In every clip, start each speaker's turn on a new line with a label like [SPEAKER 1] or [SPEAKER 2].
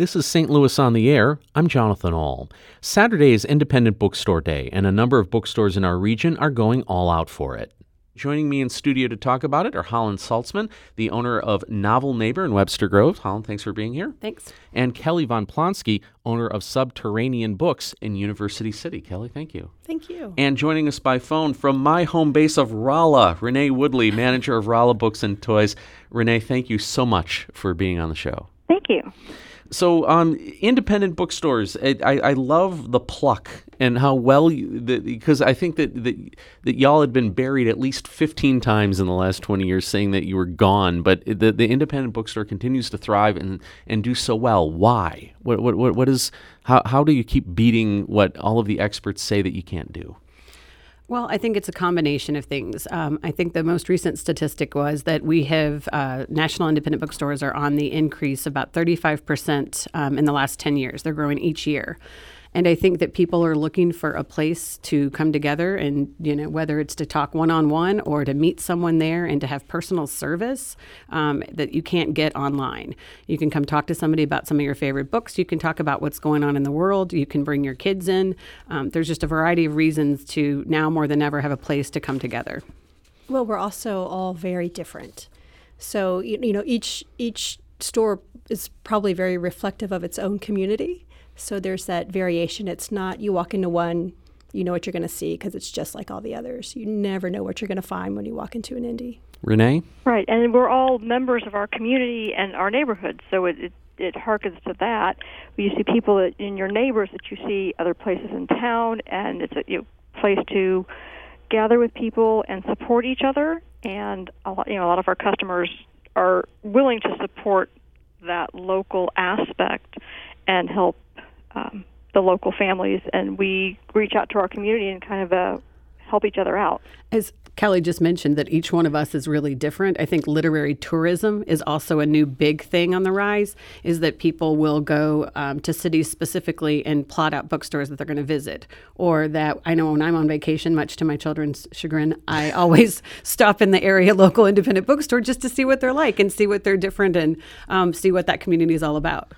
[SPEAKER 1] This is St. Louis on the Air. I'm Jonathan Ahl. Saturday is Independent Bookstore Day, and a number of bookstores in our region are going all out for it. Joining me in studio to talk about it are Holland Saltzman, the owner of Novel Neighbor in Webster Groves. Holland, thanks for being here.
[SPEAKER 2] Thanks.
[SPEAKER 1] And Kelly Von Plinsky, owner of Subterranean Books in University City. Kelly, thank you.
[SPEAKER 2] Thank you.
[SPEAKER 1] And joining us by phone from my home base of Rolla, Renee Woodley, manager of Rolla Books and Toys. Renee, thank you so much for being on the show.
[SPEAKER 3] Thank you.
[SPEAKER 1] So, um, independent bookstores, I, I, I, love the pluck and how well you, because I think that, that that y'all had been buried at least 15 times in the last 20 years saying that you were gone, but the, the independent bookstore continues to thrive and, and do so well. Why? What, what, what, is, how, how do you keep beating what all of the experts say that you can't do?
[SPEAKER 2] Well, I think it's a combination of things. Um, I think the most recent statistic was that we have uh, national independent bookstores are on the increase about 35% um, in the last 10 years. They're growing each year. And I think that people are looking for a place to come together and, you know, whether it's to talk one on one or to meet someone there and to have personal service um, that you can't get online. You can come talk to somebody about some of your favorite books. You can talk about what's going on in the world. You can bring your kids in. Um, there's just a variety of reasons to now more than ever have a place to come together.
[SPEAKER 4] Well, we're also all very different. So, you, you know, each, each store is probably very reflective of its own community. So there's that variation. It's not you walk into one, you know what you're going to see because it's just like all the others. You never know what you're going to find when you walk into an indie.
[SPEAKER 1] Renee?
[SPEAKER 3] Right, and we're all members of our community and our neighborhood, so it, it, it harkens to that. You see people that, in your neighbors that you see other places in town, and it's a you know, place to gather with people and support each other. And a lot, you know, a lot of our customers are willing to support that local aspect and help um, the local families, and we reach out to our community and kind of uh, help each other out.
[SPEAKER 2] As Kelly just mentioned, that each one of us is really different. I think literary tourism is also a new big thing on the rise. Is that people will go um, to cities specifically and plot out bookstores that they're going to visit, or that I know when I'm on vacation, much to my children's chagrin, I always stop in the area local independent bookstore just to see what they're like and see what they're different and um, see what that community is all about.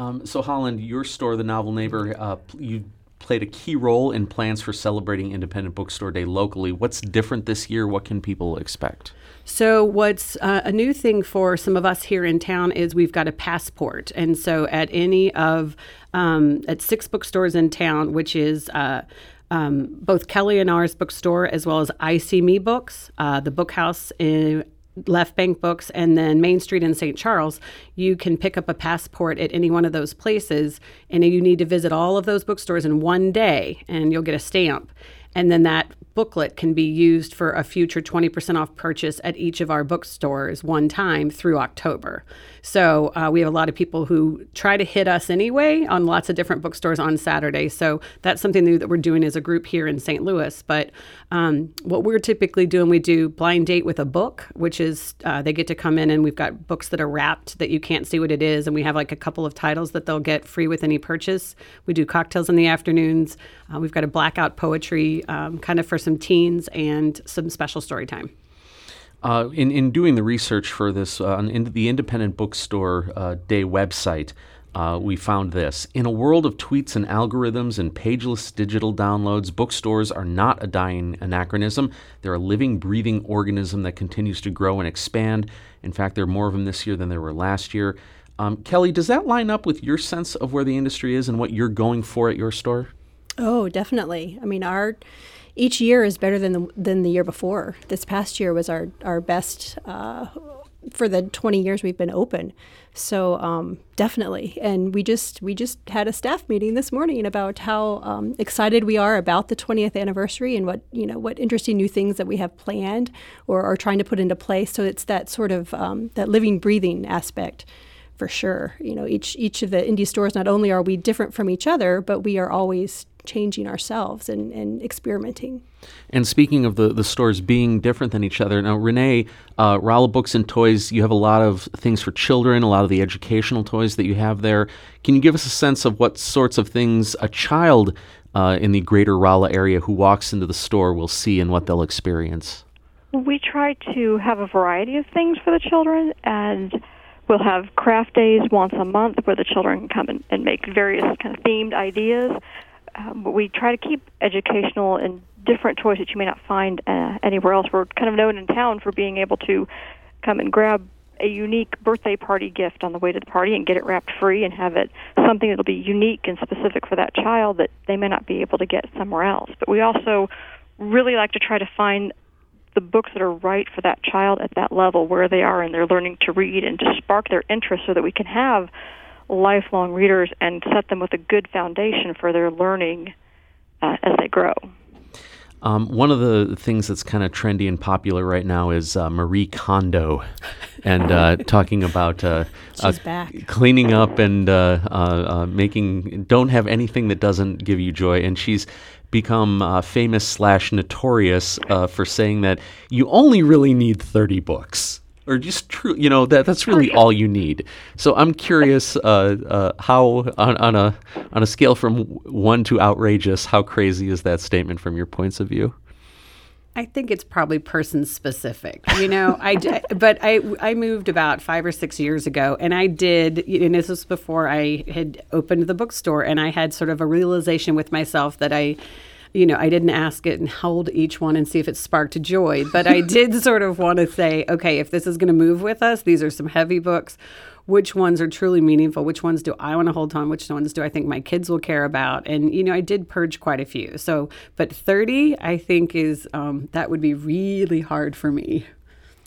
[SPEAKER 1] Um, so, Holland, your store, The Novel Neighbor, uh, you played a key role in plans for celebrating Independent Bookstore Day locally. What's different this year? What can people expect?
[SPEAKER 2] So, what's uh, a new thing for some of us here in town is we've got a passport. And so, at any of, um, at six bookstores in town, which is, uh, um, both Kelly and ours bookstore, as well as EyeSeeMe Books, uh, the Bookhouse in Left Bank Books and then Main Street in St. Charles, you can pick up a passport at any one of those places. And you need to visit all of those bookstores in one day, and you'll get a stamp. And then that booklet can be used for a future 20% off purchase at each of our bookstores one time through October. So uh, we have a lot of people who try to hit us anyway on lots of different bookstores on Saturday. So that's something new that we're doing as a group here in St. Louis. But um, what we're typically doing, we do blind date with a book, which is uh, they get to come in and we've got books that are wrapped that you can't see what it is. And we have like a couple of titles that they'll get free with any purchase. We do cocktails in the afternoons. Uh, we've got a blackout poetry um, kind of for some teens and some special story time.
[SPEAKER 1] Uh, in, in doing the research for this uh, on the Independent Bookstore uh, Day website, uh, we found this. In a world of tweets and algorithms and pageless digital downloads, bookstores are not a dying anachronism. They're a living, breathing organism that continues to grow and expand. In fact, there are more of them this year than there were last year. Um, Kelly, does that line up with your sense of where the industry is and what you're going for at your store?
[SPEAKER 4] Oh, definitely. I mean, our each year is better than the than the year before. This past year was our our best uh, for the 20 years we've been open. So um, definitely, and we just we just had a staff meeting this morning about how um, excited we are about the 20th anniversary and what you know what interesting new things that we have planned or are trying to put into place. So it's that sort of um, that living, breathing aspect for sure. You know, each each of the indie stores, not only are we different from each other, but we are always changing ourselves and, and experimenting.
[SPEAKER 1] And speaking of the, the stores being different than each other, now Renee, uh, Rolla Books and Toys, you have a lot of things for children, a lot of the educational toys that you have there. Can you give us a sense of what sorts of things a child uh, in the greater Rolla area who walks into the store will see and what they'll experience?
[SPEAKER 3] We try to have a variety of things for the children, and We'll have craft days once a month where the children can come and, and make various kind of themed ideas. Um, we try to keep educational and different toys that you may not find uh, anywhere else. We're kind of known in town for being able to come and grab a unique birthday party gift on the way to the party and get it wrapped free and have it something that'll be unique and specific for that child that they may not be able to get somewhere else. But we also really like to try to find the books that are right for that child at that level where they are in their learning to read and to spark their interest so that we can have lifelong readers and set them with a good foundation for their learning uh, as they grow.
[SPEAKER 1] Um, one of the things that's kind of trendy and popular right now is uh, Marie Kondo, and uh, talking about uh,
[SPEAKER 4] She's back.
[SPEAKER 1] cleaning up and uh, uh, uh, making don't have anything that doesn't give you joy. And she's become uh, famous slash notorious uh, for saying that you only really need thirty books. Or just true, you know that that's really all you need. So I'm curious, uh, uh, how on, on a on a scale from one to outrageous, how crazy is that statement from your points of view?
[SPEAKER 2] I think it's probably person specific. You know, I d- but I I moved about five or six years ago, and I did, and this was before I had opened the bookstore, and I had sort of a realization with myself that I. You know, I didn't ask it and hold each one and see if it sparked joy, but I did sort of want to say, okay, if this is going to move with us, these are some heavy books. Which ones are truly meaningful? Which ones do I want to hold on? Which ones do I think my kids will care about? And you know, I did purge quite a few. So, but thirty, I think is um, that would be really hard for me.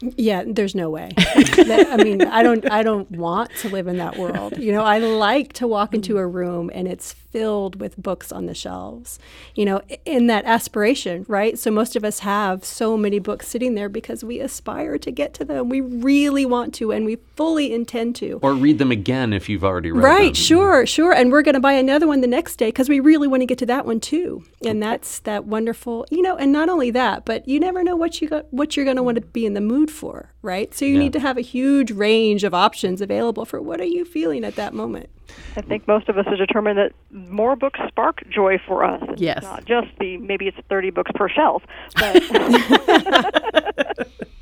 [SPEAKER 4] Yeah, there's no way. I mean, I don't I don't want to live in that world. You know, I like to walk into a room and it's filled with books on the shelves. You know, in that aspiration, right? So most of us have so many books sitting there because we aspire to get to them. We really want to and we fully intend to.
[SPEAKER 1] Or read them again if you've already read them.
[SPEAKER 4] Right, sure, sure. And we're going to buy another one the next day because we really want to get to that one too. And that's that wonderful, you know, and not only that, but you never know what you got what you're going to want to be in the mood for, right? So you
[SPEAKER 1] Yeah.
[SPEAKER 4] need to have a huge range of options available for what are you feeling at that moment.
[SPEAKER 3] I think most of us are determined that more books spark joy for us. It's
[SPEAKER 2] Yes.
[SPEAKER 3] not just the maybe it's 30 books per shelf, but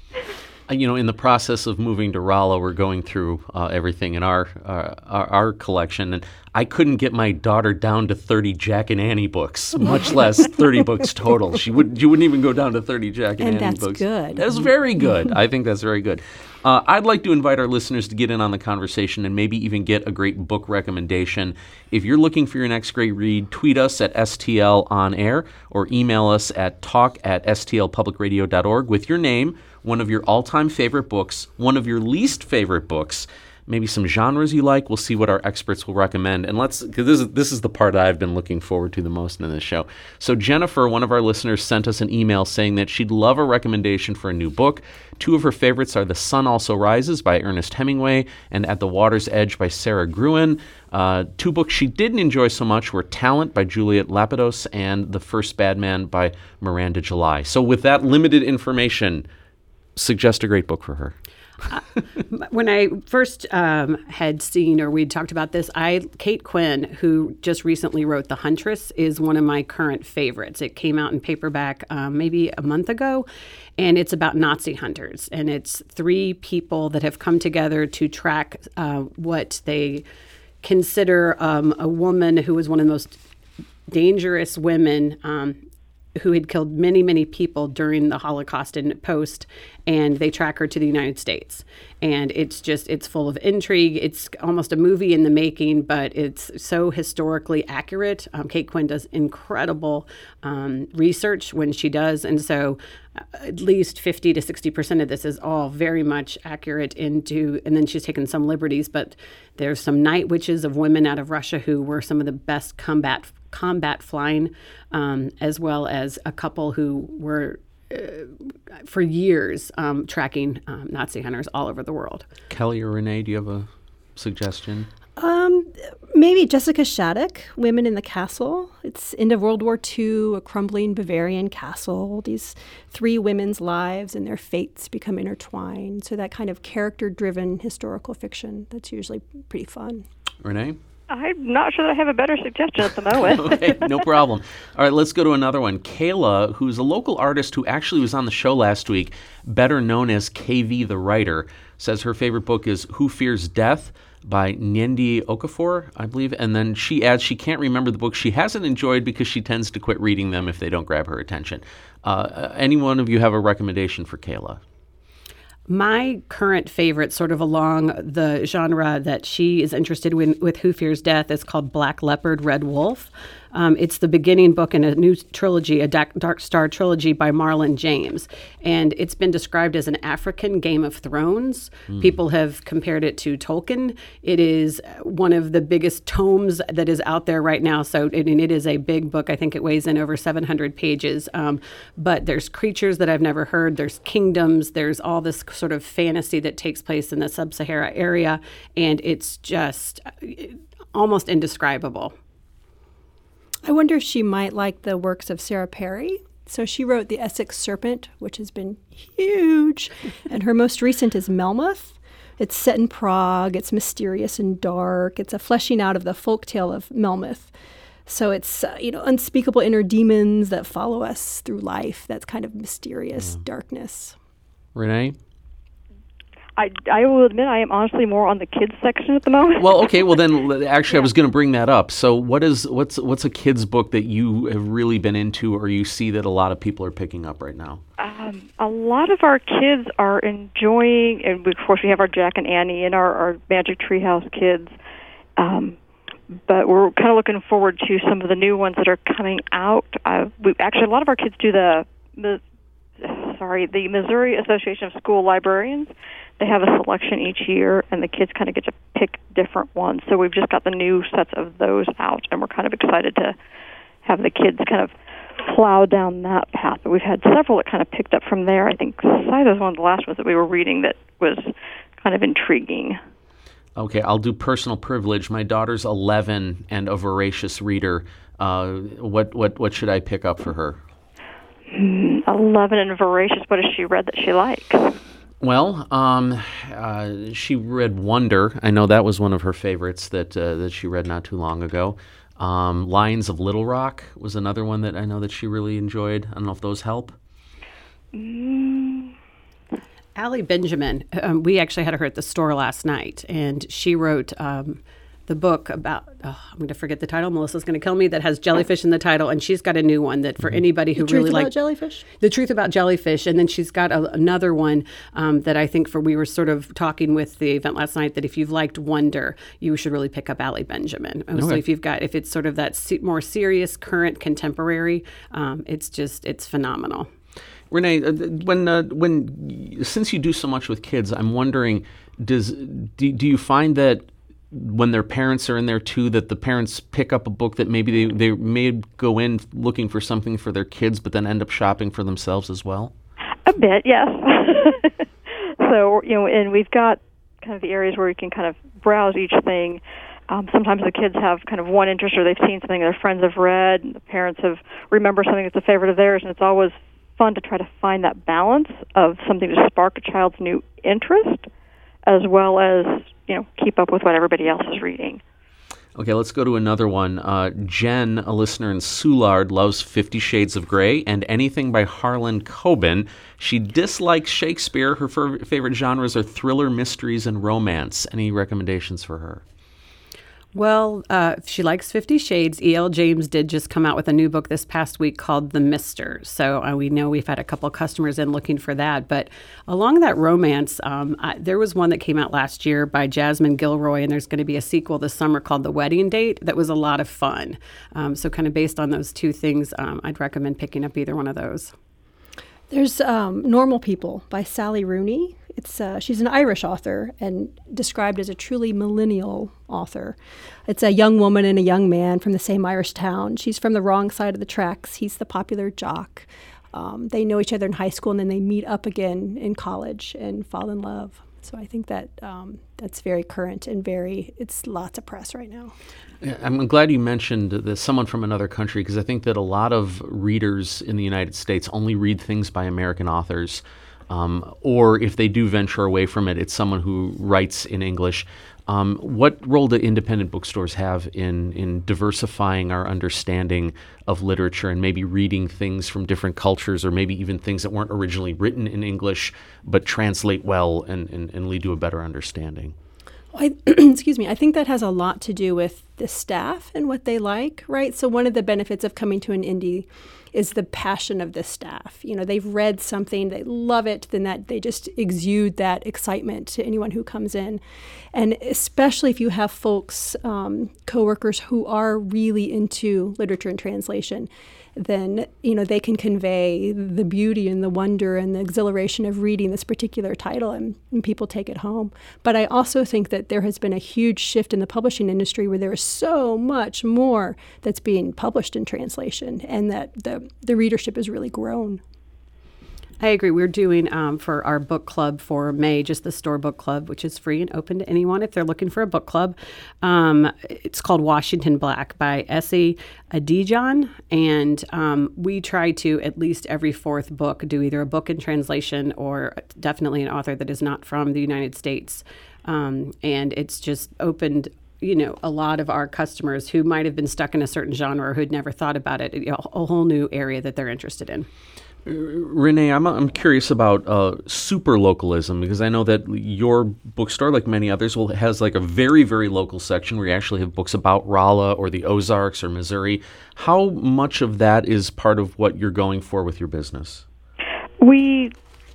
[SPEAKER 1] you know, in the process of moving to Rolla, we're going through uh, everything in our, uh, our our collection, and I couldn't get my daughter down to thirty Jack and Annie books, much less thirty books total. She would you wouldn't even go down to thirty Jack and,
[SPEAKER 4] And
[SPEAKER 1] Annie
[SPEAKER 4] that's
[SPEAKER 1] books.
[SPEAKER 4] good.
[SPEAKER 1] That's very good. I think that's very good. Uh, I'd like to invite our listeners to get in on the conversation and maybe even get a great book recommendation. If you're looking for your next great read, tweet us at STL on air or email us at talk at stlpublicradio.org with your name, one of your all time favorite books, one of your least favorite books, maybe some genres you like. We'll see what our experts will recommend. And let's, because this is, this is the part I've been looking forward to the most in this show. So, Jennifer, one of our listeners, sent us an email saying that she'd love a recommendation for a new book. Two of her favorites are The Sun Also Rises by Ernest Hemingway and At the Water's Edge by Sara Gruen. Uh, two books she didn't enjoy so much were Talent by Juliet Lapidos and The First Bad Man by Miranda July. So, with that limited information, suggest a great book for her.
[SPEAKER 2] When I first um, had seen or we'd talked about this, I Kate Quinn, who just recently wrote The Huntress, is one of my current favorites. It came out in paperback um, maybe a month ago, and it's about Nazi hunters, and it's three people that have come together to track uh, what they consider um, a woman who was one of the most dangerous women um, who had killed many, many people during the Holocaust and post, and they track her to the United States. And it's just, it's full of intrigue. It's almost a movie in the making, but it's so historically accurate. Um, Kate Quinn does incredible um, research when she does. And so at least 50 to 60% of this is all very much accurate into, and then she's taken some liberties, but there's some night witches of women out of Russia who were some of the best combat combat flying, um, as well as a couple who were uh, for years um, tracking um, Nazi hunters all over the world.
[SPEAKER 1] Kelly or Renee, do you have a suggestion?
[SPEAKER 4] Um, maybe Jessica Shattuck, Women in the Castle. It's end of World War II, a crumbling Bavarian castle. These three women's lives and their fates become intertwined. So that kind of character-driven historical fiction. That's usually pretty fun.
[SPEAKER 1] Renee?
[SPEAKER 3] I'm not sure that I have a better suggestion at the moment.
[SPEAKER 1] okay, no problem. All right, let's go to another one. Kayla, who's a local artist who actually was on the show last week, better known as KV the Writer, says her favorite book is Who Fears Death by Nnedi Okorafor, I believe. And then she adds she can't remember the books she hasn't enjoyed because she tends to quit reading them if they don't grab her attention. Uh, any one of you have a recommendation for Kayla?
[SPEAKER 2] My current favorite, sort of along the genre that she is interested in with Who Fears Death, is called Black Leopard, Red Wolf. Um, it's the beginning book in a new trilogy, a Dark Star trilogy by Marlon James. And it's been described as an African Game of Thrones. Mm. People have compared it to Tolkien. It is one of the biggest tomes that is out there right now. So, it, and it is a big book. I think it weighs in over 700 pages. Um, but there's creatures that I've never heard, there's kingdoms, there's all this sort of fantasy that takes place in the sub Sahara area. And it's just uh, almost indescribable.
[SPEAKER 4] I wonder if she might like the works of Sarah Perry. So she wrote The Essex Serpent, which has been huge. and her most recent is Melmoth. It's set in Prague. It's mysterious and dark. It's a fleshing out of the folk tale of Melmoth. So it's uh, you know unspeakable inner demons that follow us through life. That's kind of mysterious yeah. darkness.
[SPEAKER 1] Renee.
[SPEAKER 3] I, I will admit I am honestly more on the kids section at the moment.
[SPEAKER 1] well, okay. Well, then actually. I was going to bring that up. So, what is what's what's a kids book that you have really been into, or you see that a lot of people are picking up right now?
[SPEAKER 3] Um, a lot of our kids are enjoying, and of course, we have our Jack and Annie and our, our Magic Treehouse kids. Um, but we're kind of looking forward to some of the new ones that are coming out. Uh, we actually a lot of our kids do the, the sorry the Missouri Association of School Librarians they have a selection each year, and the kids kind of get to pick different ones. So we've just got the new sets of those out, and we're kind of excited to have the kids kind of plow down that path. But we've had several that kind of picked up from there. I think was one of the last ones that we were reading that was kind of intriguing.
[SPEAKER 1] Okay, I'll do personal privilege. My daughter's 11 and a voracious reader. Uh, what what what should I pick up for her?
[SPEAKER 3] Mm, 11 and voracious. What has she read that she likes?
[SPEAKER 1] Well, um, uh, she read Wonder. I know that was one of her favorites that uh, that she read not too long ago. Um, Lions of Little Rock was another one that I know that she really enjoyed. I don't know if those help.
[SPEAKER 2] Mm. Ali Benjamin, um, we actually had her at the store last night, and she wrote um, the book about oh, I'm going to forget the title. Melissa's going to kill me. That has jellyfish in the title, and she's got a new one that for mm-hmm. anybody who
[SPEAKER 4] the
[SPEAKER 2] really
[SPEAKER 4] likes jellyfish.
[SPEAKER 2] The truth about jellyfish, and then she's got a, another one um, that I think for we were sort of talking with the event last night that if you've liked Wonder, you should really pick up Ali Benjamin. Okay. So if you've got if it's sort of that se- more serious, current, contemporary, um, it's just it's phenomenal.
[SPEAKER 1] Renee, uh, when uh, when since you do so much with kids, I'm wondering, does do, do you find that when their parents are in there too that the parents pick up a book that maybe they, they may go in looking for something for their kids but then end up shopping for themselves as well?
[SPEAKER 3] A bit yes. So you know and we've got kind of the areas where you can kind of browse each thing. Um, sometimes the kids have kind of one interest or they've seen something their friends have read and the parents have remember something that's a favorite of theirs and it's always fun to try to find that balance of something to spark a child's new interest as well as you know keep up with what everybody else is reading.
[SPEAKER 1] Okay, let's go to another one. Uh, Jen, a listener in Soulard, loves Fifty Shades of Grey and anything by Harlan Coben. She dislikes Shakespeare. Her f- favorite genres are thriller, mysteries, and romance. Any recommendations for her?
[SPEAKER 2] Well, uh, she likes Fifty Shades. E.L. James did just come out with a new book this past week called The Mister. So uh, we know we've had a couple customers in looking for that. But along that romance, um, I, there was one that came out last year by Jasmine Guillory, and there's going to be a sequel this summer called The Wedding Date that was a lot of fun. Um, so, kind of based on those two things, um, I'd recommend picking up either one of those.
[SPEAKER 4] There's um, Normal People by Sally Rooney. It's uh, she's an Irish author and described as a truly millennial author. It's a young woman and a young man from the same Irish town. She's from the wrong side of the tracks. He's the popular jock. Um, they know each other in high school and then they meet up again in college and fall in love. So I think that um, that's very current and very it's lots of press right now.
[SPEAKER 1] I'm glad you mentioned the someone from another country because I think that a lot of readers in the United States only read things by American authors. Um, or if they do venture away from it, it's someone who writes in English. Um, what role do independent bookstores have in in diversifying our understanding of literature and maybe reading things from different cultures or maybe even things that weren't originally written in English but translate well and, and, and lead to a better understanding?
[SPEAKER 4] I, excuse me. I think that has a lot to do with the staff and what they like, right? So one of the benefits of coming to an indie is the passion of the staff. You know, they've read something, they love it, then that they just exude that excitement to anyone who comes in. And especially if you have folks, um, coworkers who are really into literature and translation then you know they can convey the beauty and the wonder and the exhilaration of reading this particular title and, and, people take it home. But i also think that there has been a huge shift in the publishing industry where there is so much more that's being published in translation and that the, the readership has really grown
[SPEAKER 2] I agree. We're doing um, for our book club for May, just the store book club, which is free and open to anyone if they're looking for a book club. Um, it's called Washington Black by Esi Edugyan. And um, we try to, at least every fourth book, do either a book in translation or definitely an author that is not from the United States. Um, and it's just opened you know a lot of our customers who might have been stuck in a certain genre or who'd never thought about it a whole new area that they're interested in
[SPEAKER 1] Renee, I'm, I'm curious about uh, super localism because I know that your bookstore, like many others, will has like a very very local section where you actually have books about Rolla or the Ozarks or Missouri. How much of that is part of what you're going for with your business?
[SPEAKER 3] We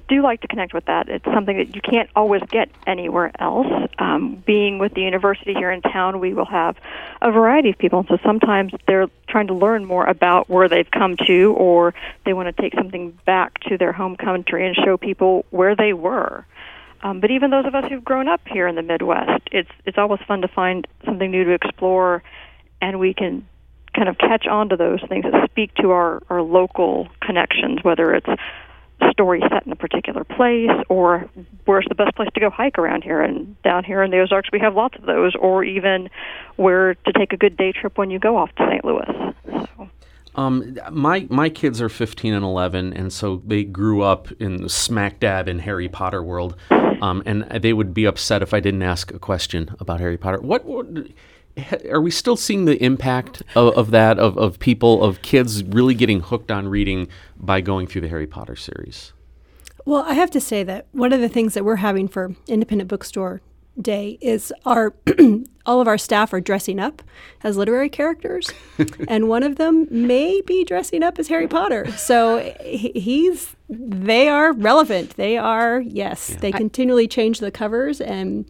[SPEAKER 3] do like to connect with that. It's something that you can't always get anywhere else. Um, being with the university here in town, we will have a variety of people. So sometimes they're trying to learn more about where they've come to, or they want to take something back to their home country and show people where they were. Um, but even those of us who've grown up here in the Midwest, it's it's always fun to find something new to explore, and we can kind of catch on to those things that speak to our, our local connections, whether it's story set in a particular place or where's the best place to go hike around here and down here in the Ozarks we have lots of those or even where to take a good day trip when you go off to St. Louis. So.
[SPEAKER 1] Um, my my kids are 15 and 11, and so they grew up in smack dab in Harry Potter world, um, and they would be upset if I didn't ask a question about Harry Potter. What, are we still seeing the impact of, of, that of, of people of kids really getting hooked on reading by going through the harry potter series
[SPEAKER 4] well i have to say that one of the things that we're having for independent bookstore day is our all of our staff are dressing up as literary characters and one of them may be dressing up as harry potter so he's they are relevant they are yes yeah. they continually change the covers and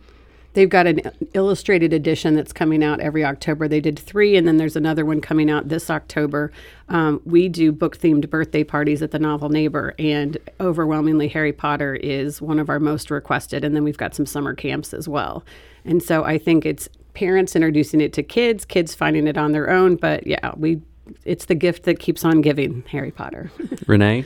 [SPEAKER 2] They've got an illustrated edition that's coming out every October. They did three, and then there's another one coming out this October. Um, we do book themed birthday parties at the Novel Neighbor, and overwhelmingly, Harry Potter is one of our most requested. And then we've got some summer camps as well. And so I think it's parents introducing it to kids, kids finding it on their own. But yeah, we it's the gift that keeps on giving, Harry Potter.
[SPEAKER 1] Renee?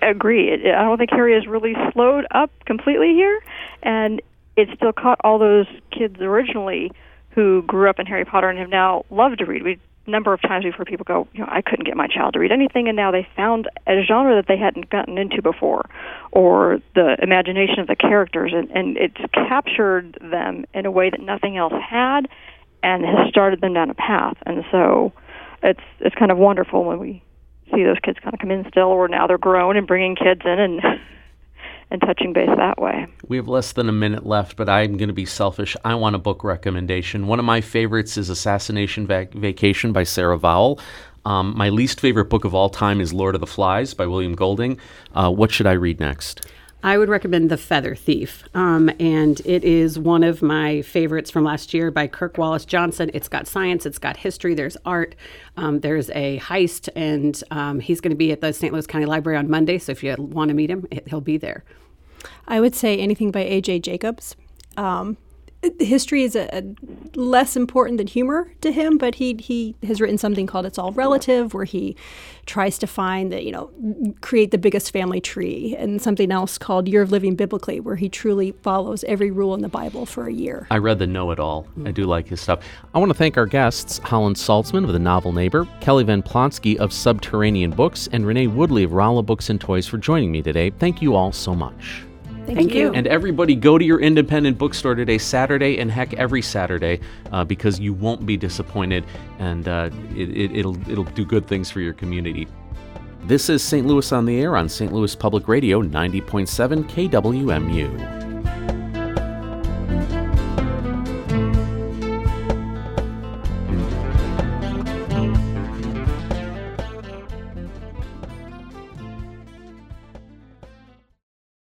[SPEAKER 3] Agree. I don't think Harry has really slowed up completely here. And it still caught all those kids originally who grew up in Harry Potter and have now loved to read. We number of times we've heard people go, you know, I couldn't get my child to read anything, and now they found a genre that they hadn't gotten into before, or the imagination of the characters, and, and it's captured them in a way that nothing else had, and has started them down a path. And so, it's it's kind of wonderful when we see those kids kind of come in still, or now they're grown and bringing kids in and and touching base that way.
[SPEAKER 1] We have less than a minute left, but I'm going to be selfish. I want a book recommendation. One of my favorites is Assassination Vac- Vacation by Sarah Vowell. Um, my least favorite book of all time is Lord of the Flies by William Golding. Uh, what should I read next?
[SPEAKER 2] I would recommend The Feather Thief. Um, and it is one of my favorites from last year by Kirk Wallace Johnson. It's got science, it's got history, there's art, um, there's a heist, and um, he's going to be at the St. Louis County Library on Monday. So if you want to meet him, he'll be there.
[SPEAKER 4] I would say anything by A.J. Jacobs. History is a, a, less important than humor to him, but he he has written something called "It's All Relative," where he tries to find that you know create the biggest family tree, and something else called "Year of Living Biblically," where he truly follows every rule in the Bible for a year.
[SPEAKER 1] I read the Know It All. I do like his stuff. I want to thank our guests: Holland Saltzman of the Novel Neighbor, Kelly Van Plinsky of Subterranean Books, and Renee Woodley of Rolla Books and Toys for joining me today. Thank you all so much.
[SPEAKER 2] Thank you.
[SPEAKER 1] And everybody, go to your independent bookstore today, Saturday, and heck, every Saturday, uh, because you won't be disappointed, and uh, it, it, it'll it'll do good things for your community. This is St. Louis on the Air on St. Louis Public Radio 90.7 KWMU.